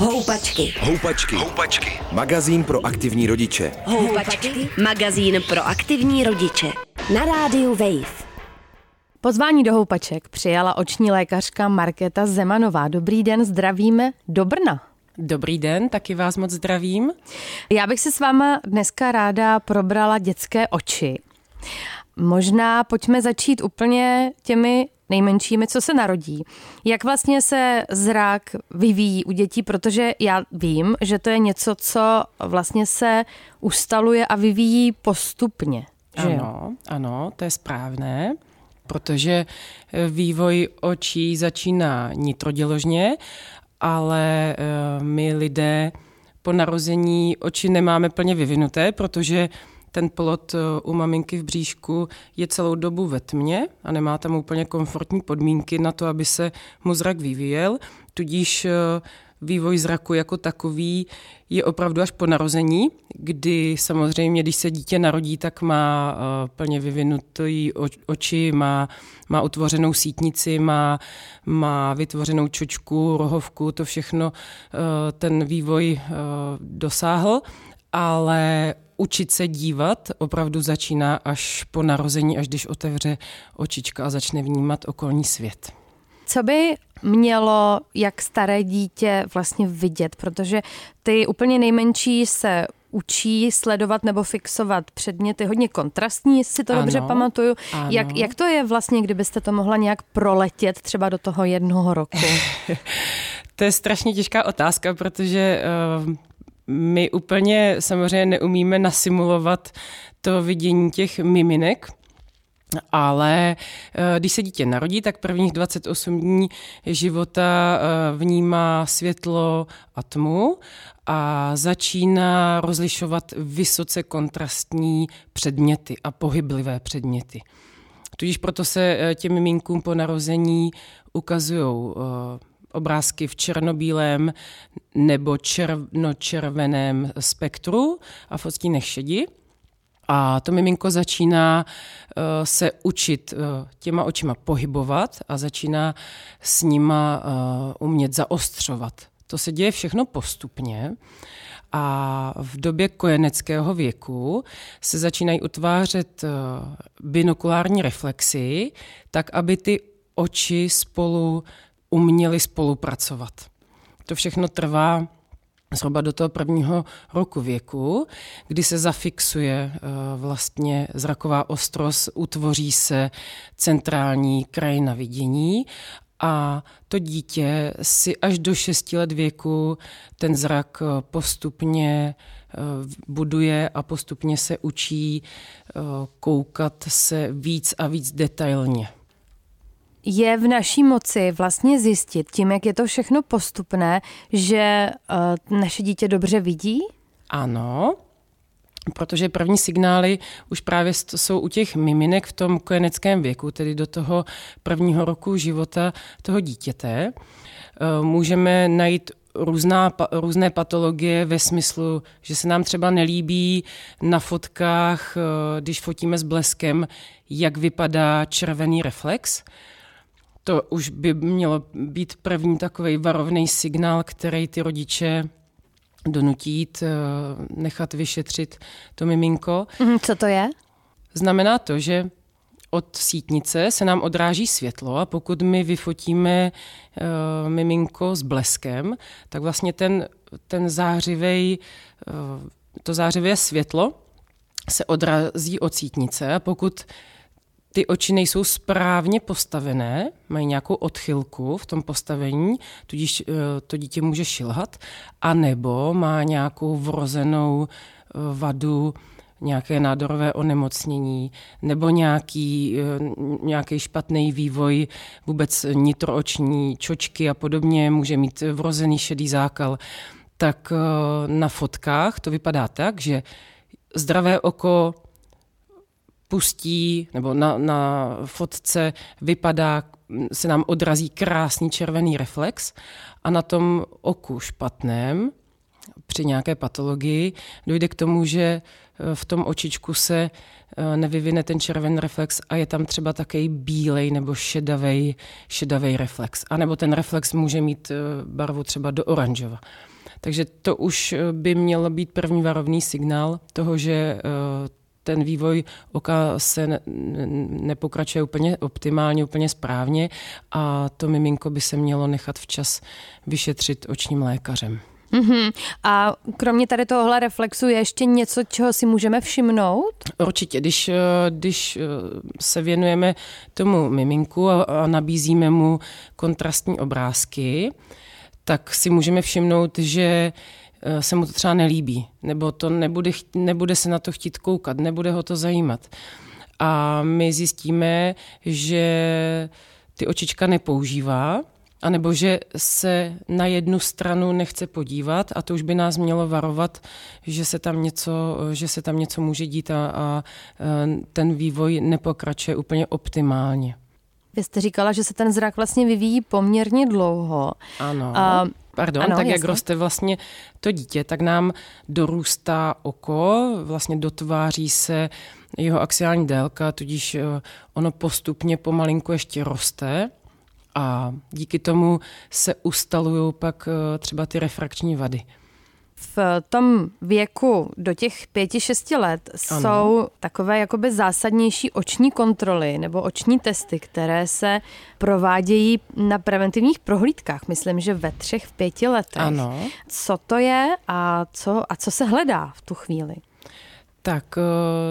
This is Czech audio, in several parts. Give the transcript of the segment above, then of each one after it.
Houpačky. Houpačky. Houpačky. Magazín pro aktivní rodiče. Houpačky. Magazín pro aktivní rodiče. Na rádiu Wave. Pozvání do houpaček přijala oční lékařka Markéta Zemanová. Dobrý den, zdravíme do Brna. Dobrý den, taky vás moc zdravím. Já bych si s váma dneska ráda probrala dětské oči. Možná pojďme začít úplně těmi nejmenšími, co se narodí. Jak vlastně se zrak vyvíjí u dětí, protože já vím, že to je něco, co vlastně se ustaluje a vyvíjí postupně. Že ano, jo? ano, to je správné, protože eh, vývoj očí začíná nitroděložně, ale eh, my lidé po narození oči nemáme plně vyvinuté, protože ten plod eh, u maminky v bříšku je celou dobu ve tmě a nemá tam úplně komfortní podmínky na to, aby se mu zrak vyvíjel. Tudíž eh, vývoj zraku jako takový je opravdu až po narození, kdy samozřejmě, když se dítě narodí, tak má eh, plně vyvinutý oči, má, má utvořenou sítnici, má, má vytvořenou čočku, rohovku, to všechno ten vývoj dosáhl, ale učit se dívat opravdu začíná až po narození, až když otevře očička a začne vnímat okolní svět. Co by mělo jak staré dítě vlastně vidět, protože ty úplně nejmenší se učí sledovat nebo fixovat předměty hodně kontrastní, si to ano, dobře pamatuju. Ano. Jak, jak to je vlastně, kdybyste to mohla nějak proletět třeba do toho jednoho roku? to je strašně těžká otázka, protože uh, my úplně samozřejmě neumíme nasimulovat to vidění těch miminek, ale eh, když se dítě narodí, tak prvních 28 dní života eh, vnímá světlo a tmu a začíná rozlišovat vysoce kontrastní předměty a pohyblivé předměty. Tudíž proto se eh, těm miminkům po narození ukazují obrázky v černobílém nebo červnočerveném spektru a v odstínech šedi. A to miminko začíná uh, se učit uh, těma očima pohybovat a začíná s nima uh, umět zaostřovat. To se děje všechno postupně. A v době kojeneckého věku se začínají utvářet binokulární reflexy, tak aby ty oči spolu uměli spolupracovat. To všechno trvá zhruba do toho prvního roku věku, kdy se zafixuje eh, vlastně zraková ostrost, utvoří se centrální krajina vidění a to dítě si až do 6 let věku ten zrak eh, postupně eh, buduje a postupně se učí koukat se víc a víc detailně je v naší moci vlastně zjistit tím, jak je to všechno postupné, že uh, naše dítě dobře vidí? Ano, protože první signály už právě jsou u těch miminek v tom kojeneckém věku, tedy do toho prvního roku života toho dítěte. Eh, můžeme najít různá, různé patologie ve smyslu, že se nám třeba nelíbí na fotkách, eh, když fotíme s bleskem, jak vypadá červený reflex to už by mělo být první takový varovný signál, který ty rodiče donutí jít, eh, nechat vyšetřit to miminko. Mhm, co to je? Znamená to, že od sítnice se nám odráží světlo a pokud my vyfotíme uh, miminko s bleskem, tak vlastně ten, ten zářivej, uh, to zářivé světlo se odrazí od sítnice a pokud ty oči nejsou správně postavené, mají nějakou odchylku v tom postavení, tudíž eh, to dítě může šilhat, anebo má nějakou vrozenou eh, vadu, nějaké nádorové onemocnění nebo nějaký, eh, nějaký špatný vývoj vůbec nitrooční čočky a podobně, může mít vrozený šedý zákal, tak na fotkách to vypadá tak, že zdravé oko pustí, nebo na, na fotce vypadá, se nám odrazí krásný červený reflex a na tom oku špatném při nějaké patologii dojde k tomu, že v tom očičku se nevyvine ten červený reflex a je tam třeba takový bílej nebo šedavý šedavej reflex. A nebo ten reflex může mít barvu třeba do oranžova. Takže to už by měl být první varovný signál toho, že ten vývoj oka se ne, nepokračuje úplně optimálně, úplně správně a to miminko by se mělo nechat včas vyšetřit očním lékařem. Mm-hmm. A kromě tady tohohle reflexu je ještě něco, čeho si můžeme všimnout? Určitě, když, když se věnujeme tomu miminku a, a nabízíme mu kontrastní obrázky, tak si můžeme všimnout, že Eh, se mu to třeba nelíbí, nebo to nebude, nebude se na to chtít koukat, nebude ho to zajímat. A my zjistíme, že ty očička nepoužívá, anebo že se na jednu stranu nechce podívat a to už by nás mělo varovat, že se tam něco, že se tam něco může dít a, a eh, ten vývoj nepokračuje úplně optimálně. Vy jste říkala, že se ten zrak vlastně vyvíjí poměrně dlouho. Ano. A Pardon, ano, tak jasně. jak roste vlastně to dítě, tak nám dorůstá oko, vlastně dotváří se jeho axiální délka, tudíž eh, ono postupně pomalinku ještě roste a díky tomu se ustalují pak eh, třeba ty refrakční vady v tom věku do těch pěti, šesti let ano. jsou takové jakoby zásadnější oční kontroly nebo oční testy, které se provádějí na preventivních prohlídkách. Myslím, že ve třech, v pěti letech. Ano. Co to je a co, a co se hledá v tu chvíli? Tak eh,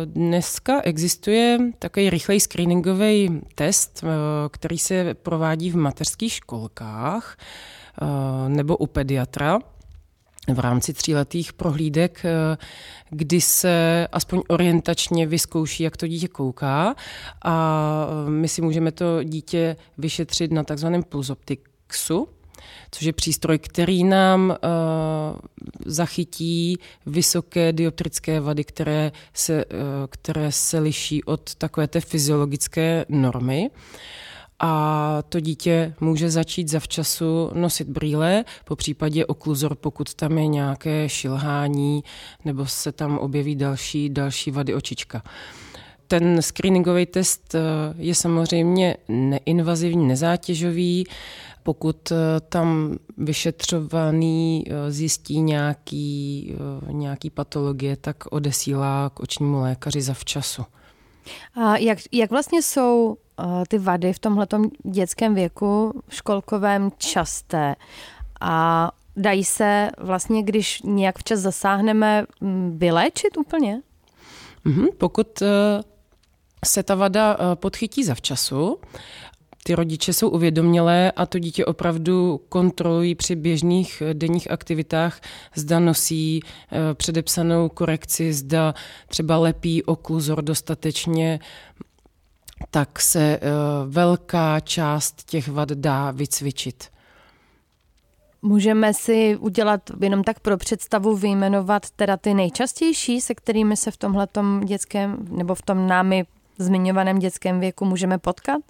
dneska existuje takový rychlej screeningový test, eh, který se provádí v mateřských školkách eh, nebo u pediatra v rámci tříletých prohlídek, eh, kdy se aspoň orientačně vyzkouší, jak to dítě kouká a eh, my si můžeme to dítě vyšetřit na takzvaném pulzoptixu, což je přístroj, který nám uh, zachytí vysoké dioptrické vady, které se, uh, které se liší od takové té fyziologické normy. Uh, a to dítě může začít zavčasu nosit brýle, po případě okluzor, pokud tam je nějaké šilhání nebo se tam objeví další, další vady očička. Ten screeningový test eh, je samozřejmě neinvazivní, nezátěžový. Pokud eh, tam vyšetřovaný eh, zjistí nějaký, nějaký patologie, tak odesílá k očnímu lékaři zavčasu. A jak, jak vlastně jsou uh, ty vady v tomhletom dětském věku školkovém časté a dají se vlastně, když nějak včas zasáhneme, vyléčit úplně? Mm-hmm, pokud uh, se ta vada uh, podchytí zavčasu, ty rodiče jsou uvědomělé a to dítě opravdu kontrolují při běžných eh, denních aktivitách, zda nosí eh, předepsanou korekci, zda třeba lepí okluzor dostatečně, tak se eh, velká část těch vad dá vycvičit. Můžeme si udělat jenom tak pro představu vyjmenovat teda ty nejčastější, se kterými se v tomhletom dětském nebo v tom námi zmiňovaném dětském věku můžeme potkat?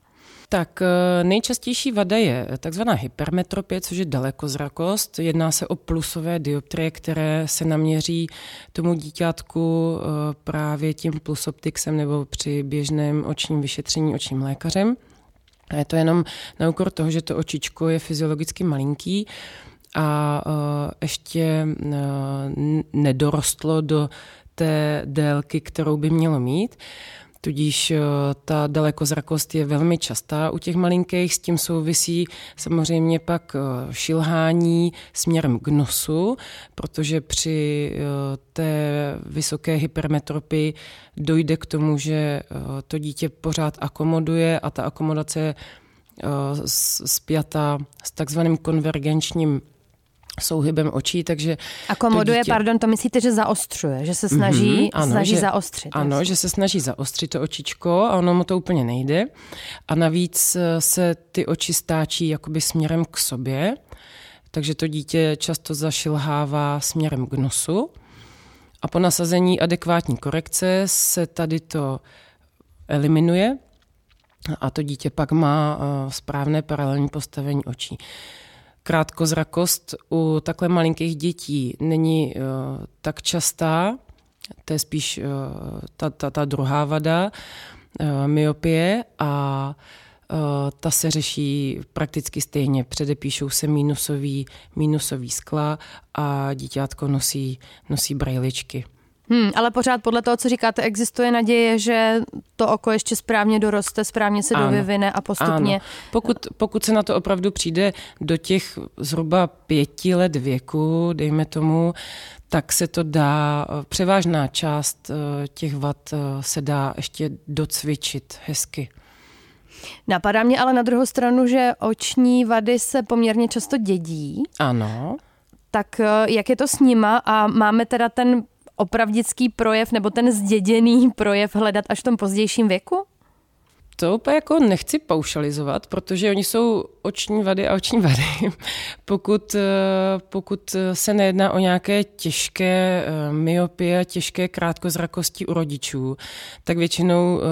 Tak eh, nejčastější vada je takzvaná hypermetropie, což je dalekozrakost. Jedná se o plusové dioptrie, které se naměří tomu dítětku eh, právě tím plusoptixem nebo při běžném očním vyšetření očním lékařem. A je to jenom na úkor toho, že to očičko je fyziologicky malinký a eh, ještě nedorostlo do té délky, kterou by mělo mít. Tudíž eh, ta dalekozrakost je velmi častá u těch malinkých, s tím souvisí samozřejmě pak eh, šilhání směrem k nosu, protože při eh, té vysoké hypermetropii dojde k tomu, že to dítě pořád akomoduje a ta akomodace je s takzvaným konvergenčním souhybem očí, takže... Akomoduje, dítě... pardon, to myslíte, že zaostřuje, že se snaží, mm-hmm, ano, snaží že, zaostřit. Ano, jasný. že se snaží zaostřit to očičko a ono mu to úplně nejde. A navíc eh, se ty oči stáčí jakoby směrem k sobě, takže to dítě často zašilhává směrem k nosu. A po nasazení adekvátní korekce se tady to eliminuje a to dítě pak má eh, správné paralelní postavení očí. Krátkozrakost u takhle malinkých dětí není uh, tak častá, to je spíš uh, ta, ta, ta druhá vada, uh, myopie a uh, ta se řeší prakticky stejně. Předepíšou se mínusový, mínusový skla a dítětko nosí, nosí brajličky. Hmm, ale pořád podle toho, co říkáte, existuje naděje, že to oko ještě správně doroste, správně se ano. dovyvine a postupně... Ano. Pokud, pokud se na to opravdu přijde do těch zhruba pěti let věku, dejme tomu, tak se to dá, převážná část eh, těch vad eh, se dá ještě docvičit hezky. Napadá mě ale na druhou stranu, že oční vady se poměrně často dědí. Ano. Tak eh, jak je to s nima a máme teda ten opravdický projev nebo ten zděděný projev hledat až v tom pozdějším věku? To úplně jako nechci paušalizovat, protože oni jsou oční vady a oční vady. pokud, eh, pokud se nejedná o nějaké těžké eh, myopie, těžké krátkozrakosti u rodičů, tak většinou eh,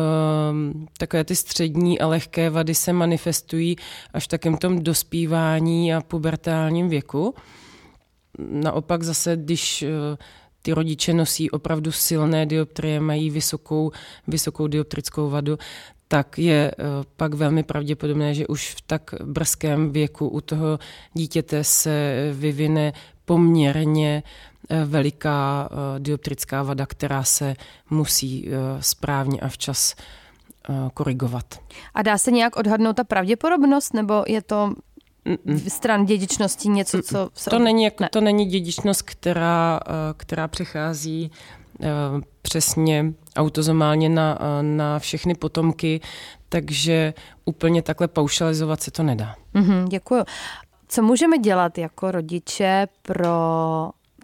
takové ty střední a lehké vady se manifestují až v takém tom dospívání a pubertálním věku. Naopak zase, když ty rodiče nosí opravdu silné dioptrie, mají vysokou, vysokou dioptrickou vadu, tak je eh, pak velmi pravděpodobné, že už v tak brzkém věku u toho dítěte se vyvine poměrně eh, veliká eh, dioptrická vada, která se musí správně a včas korigovat. A dá se nějak odhadnout ta pravděpodobnost, nebo je to stran dědičnosti něco, co... Se... To, není, ne. to není dědičnost, která, eh, která přechází eh, přesně autozomálně na, eh, na všechny potomky, takže úplně takhle paušalizovat se to nedá. Mm-hmm, děkuji. Co můžeme dělat jako rodiče pro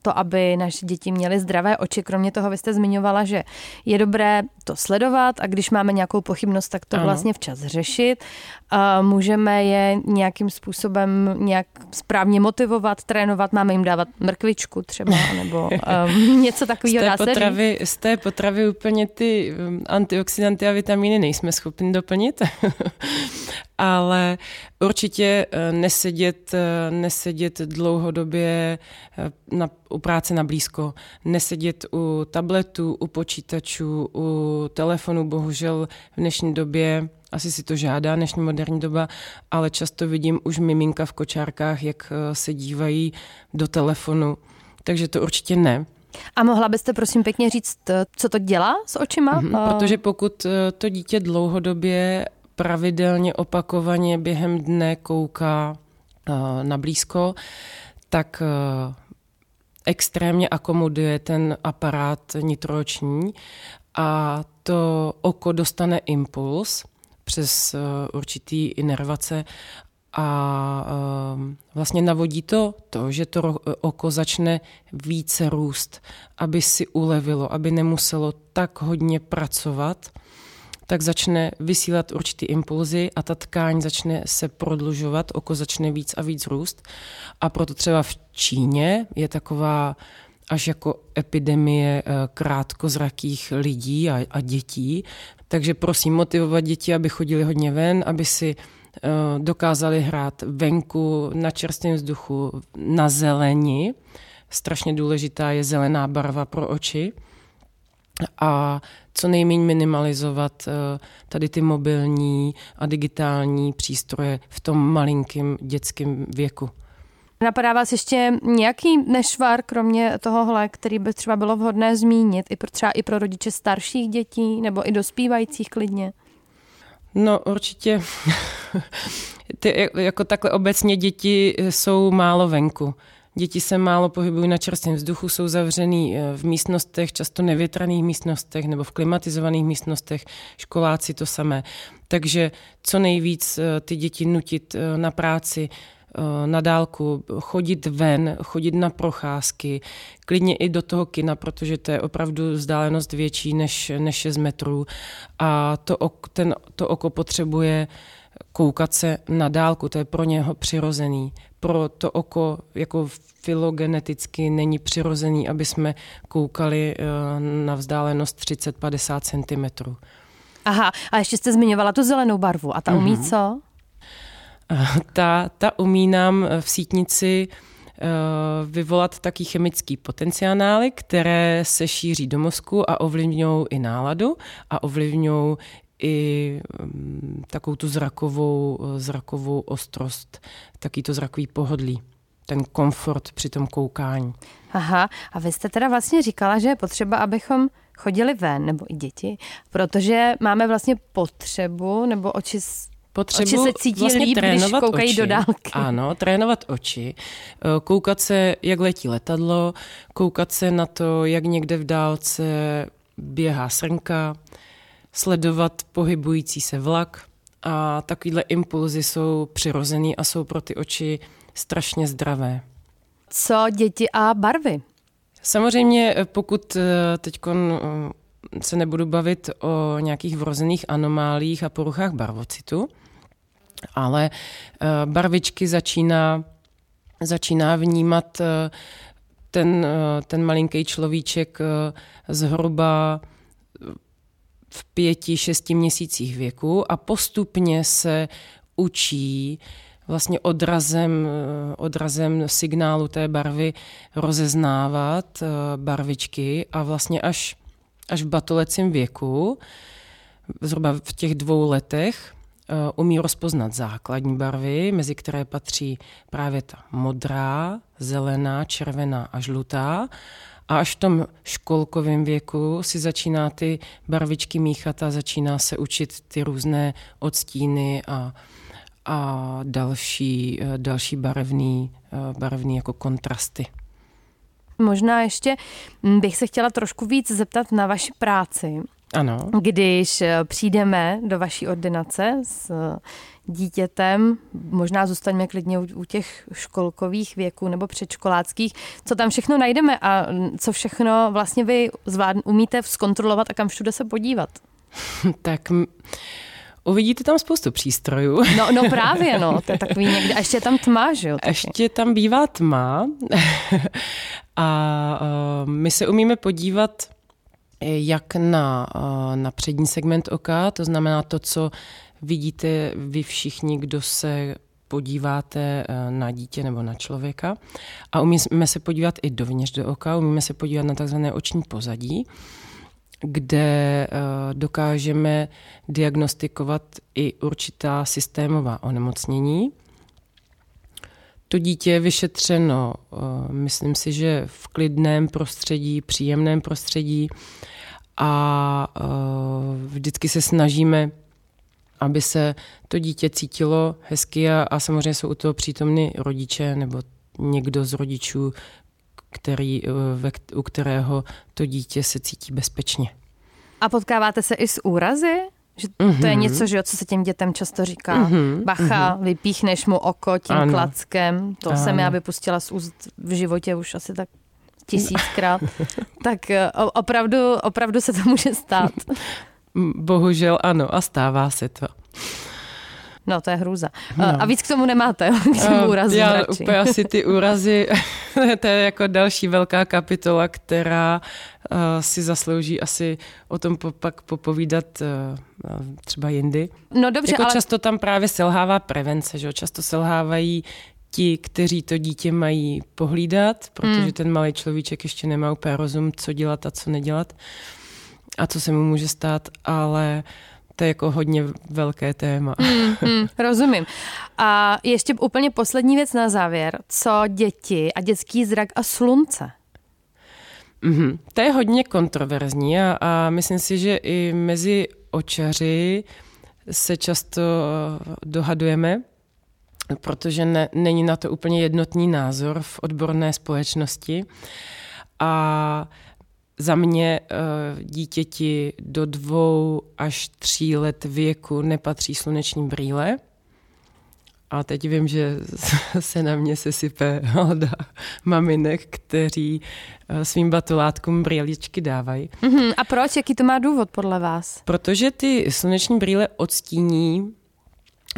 to, aby naše děti měly zdravé oči. Kromě toho, vy jste zmiňovala, že je dobré to sledovat a když máme nějakou pochybnost, tak to ano. vlastně včas řešit. A můžeme je nějakým způsobem nějak správně motivovat, trénovat, máme jim dávat mrkvičku třeba, nebo um, něco takového. Z té, potravy, z té potravy úplně ty um, antioxidanty a vitamíny nejsme schopni doplnit, ale určitě eh, nesedět, eh, nesedět dlouhodobě eh, na, u práce na blízko, nesedět u tabletu, u počítačů, u telefonu, bohužel v dnešní době asi si to žádá dnešní moderní doba, ale často vidím už miminka v kočárkách, jak se dívají do telefonu, takže to určitě ne. A mohla byste prosím pěkně říct, co to dělá s očima? Mm-hmm, protože pokud to dítě dlouhodobě pravidelně opakovaně během dne kouká eh, na blízko, tak eh, extrémně akomoduje ten aparát nitrooční a to oko dostane impuls přes eh, určitý inervace a vlastně navodí to, to, že to oko začne více růst, aby si ulevilo, aby nemuselo tak hodně pracovat tak začne vysílat určitý impulzy a ta tkáň začne se prodlužovat, oko začne víc a víc růst. A proto třeba v Číně je taková až jako epidemie eh, krátkozrakých lidí a, a dětí. Takže prosím motivovat děti, aby chodili hodně ven, aby si eh, dokázali hrát venku, na čerstvém vzduchu, na zeleni. Strašně důležitá je zelená barva pro oči a co nejméně minimalizovat eh, tady ty mobilní a digitální přístroje v tom malinkém dětském věku. Napadá vás ještě nějaký nešvar, kromě tohohle, který by třeba bylo vhodné zmínit, i pro, třeba i pro rodiče starších dětí nebo i dospívajících klidně? No určitě. Ty, jako takhle obecně děti jsou málo venku. Děti se málo pohybují na čerstvém vzduchu, jsou zavřený eh, v místnostech, často nevětraných místnostech nebo v klimatizovaných místnostech, školáci to samé. Takže co nejvíc eh, ty děti nutit eh, na práci, na dálku, chodit ven, chodit na procházky, klidně i do toho kina, protože to je opravdu vzdálenost větší než, než 6 metrů a to, ten, to oko potřebuje koukat se na dálku, to je pro něho přirozený pro to oko jako filogeneticky není přirozený, aby jsme koukali eh, na vzdálenost 30-50 cm. Aha, a ještě jste zmiňovala tu zelenou barvu. A ta umí mm-hmm. co? ta, ta umí nám v sítnici eh, vyvolat taky chemický potenciály, které se šíří do mozku a ovlivňují i náladu a ovlivňují i um, takovou tu zrakovou, zrakovou ostrost, taky to zrakový pohodlí, ten komfort při tom koukání. Aha, a vy jste teda vlastně říkala, že je potřeba, abychom chodili ven, nebo i děti, protože máme vlastně potřebu, nebo oči Potřebu oči se cítí vlastně líp, když koukají oči. do dálky. Ano, trénovat oči, eh, koukat se, jak letí letadlo, koukat se na to, jak někde v dálce běhá srnka, sledovat pohybující se vlak a takovýhle impulzy jsou přirozený a jsou pro ty oči strašně zdravé. Co děti a barvy? Samozřejmě, eh, pokud eh, teď eh, se nebudu bavit o nějakých vrozených anomálích a poruchách barvocitu, ale barvičky začíná, začíná vnímat ten, ten malinký človíček zhruba v pěti, šesti měsících věku a postupně se učí vlastně odrazem, odrazem signálu té barvy rozeznávat eh, barvičky a vlastně až, až v batolecím věku, zhruba v těch dvou letech, eh, umí rozpoznat základní barvy, mezi které patří právě ta modrá, zelená, červená a žlutá. A až v tom školkovém věku si začíná ty barvičky míchat a začíná se učit ty různé odstíny a, a další, eh, další barevný, eh, barevný jako kontrasty. Možná ještě hm, bych se chtěla trošku víc zeptat na vaši práci. Ano. Když eh, přijdeme do vaší ordinace s dítětem, možná zůstaňme klidně u těch školkových věků nebo předškoláckých, co tam všechno najdeme a co všechno vlastně vy zvládn, umíte zkontrolovat a kam všude se podívat? tak Uvidíte tam spoustu přístrojů. No, no právě, no, to je takový někde, a ještě je tam tma, že jo? Taky. Ještě tam bývá tma a uh, my se umíme podívat jak na, na přední segment oka, to znamená to, co vidíte vy všichni, kdo se podíváte uh, na dítě nebo na člověka. A umíme se podívat i dovnitř do oka, umíme se podívat na takzvané oční pozadí kde eh, dokážeme diagnostikovat i určitá systémová onemocnění. To dítě je vyšetřeno, eh, myslím si, že v klidném prostředí, příjemném prostředí a eh, vždycky se snažíme, aby se to dítě cítilo hezky a, a samozřejmě jsou u toho přítomny rodiče nebo někdo z rodičů, který, eh, ve, u kterého to dítě se cítí bezpečně. A potkáváte se i s úrazy? Že mm-hmm. to je mhm. něco, že jo, co se těm dětem často říká. Mm-hmm. Bacha, mm-hmm. vypíchneš mu oko tím ano. klackem. To ano. jsem já vypustila z úst v životě už asi tak tisíckrát. tak eh, opravdu, opravdu se to může stát. Bohužel ano a stává se to. No, to je hrůza. No. A víc k tomu nemáte, k těm úrazům Já radši. úplně asi ty úrazy, to je jako další velká kapitola, která uh, si zaslouží asi o tom pak popovídat uh, třeba jindy. No dobře, jako ale... často tam právě selhává prevence, že? často selhávají ti, kteří to dítě mají pohlídat, protože hmm. ten malý človíček ještě nemá úplně rozum, co dělat a co nedělat a co se mu může stát, ale to je jako hodně velké téma. Mm, mm, rozumím. A ještě úplně poslední věc na závěr. Co děti a dětský zrak a slunce? Mm-hmm. To je hodně kontroverzní a, a myslím si, že i mezi očaři se často dohadujeme, protože ne, není na to úplně jednotný názor v odborné společnosti. A za mě eh, dítěti do dvou až tří let věku nepatří sluneční brýle. A teď vím, že se na mě sesype halda maminek, kteří eh, svým batolátkům brýličky dávají. Mm-hmm. A proč? Jaký to má důvod podle vás? Protože ty sluneční brýle odstíní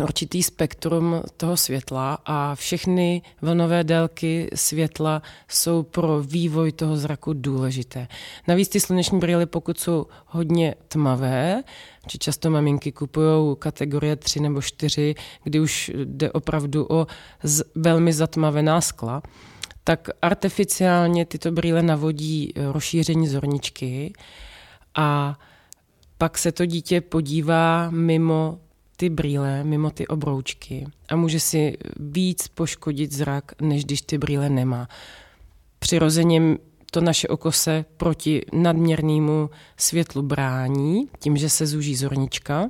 určitý spektrum toho světla a všechny vlnové délky světla jsou pro vývoj toho zraku důležité. Navíc ty sluneční brýle, pokud jsou hodně tmavé, či často maminky kupují kategorie 3 nebo 4, kdy už jde opravdu o velmi zatmavená skla, tak artificiálně tyto brýle navodí rozšíření zorničky a pak se to dítě podívá mimo ty brýle, mimo ty obroučky a může si víc poškodit zrak, než když ty brýle nemá. Přirozeně to naše oko se proti nadměrnému světlu brání, tím, že se zúží zornička.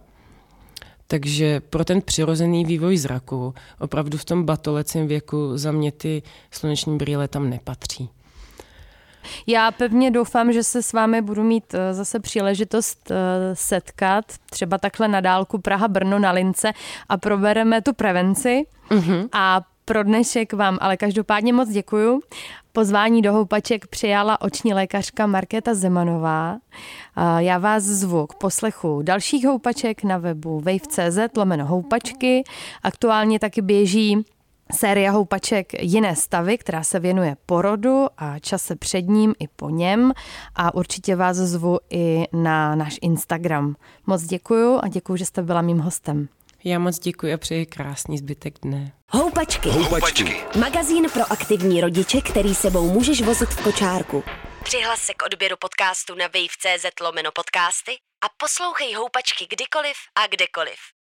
Takže pro ten přirozený vývoj zraku opravdu v tom batolecím věku za mě ty sluneční brýle tam nepatří. Já pevně doufám, že se s vámi budu mít eh, zase příležitost eh, setkat, třeba takhle na dálku Praha-Brno na lince a probereme tu prevenci. Mm-hmm. A pro dnešek vám ale každopádně moc děkuju. Pozvání do houpaček přijala oční lékařka Markéta Zemanová. Já vás zvu k poslechu dalších houpaček na webu wave.cz lomeno houpačky. Aktuálně taky běží série houpaček Jiné stavy, která se věnuje porodu a čase před ním i po něm a určitě vás zvu i na náš Instagram. Moc děkuju a děkuju, že jste byla mým hostem. Já moc děkuji a přeji krásný zbytek dne. Houpačky. Houpačky. Magazín pro aktivní rodiče, který sebou můžeš vozit v kočárku. Přihlas se k odběru podcastu na wave.cz lomeno podcasty a poslouchej Houpačky kdykoliv a kdekoliv.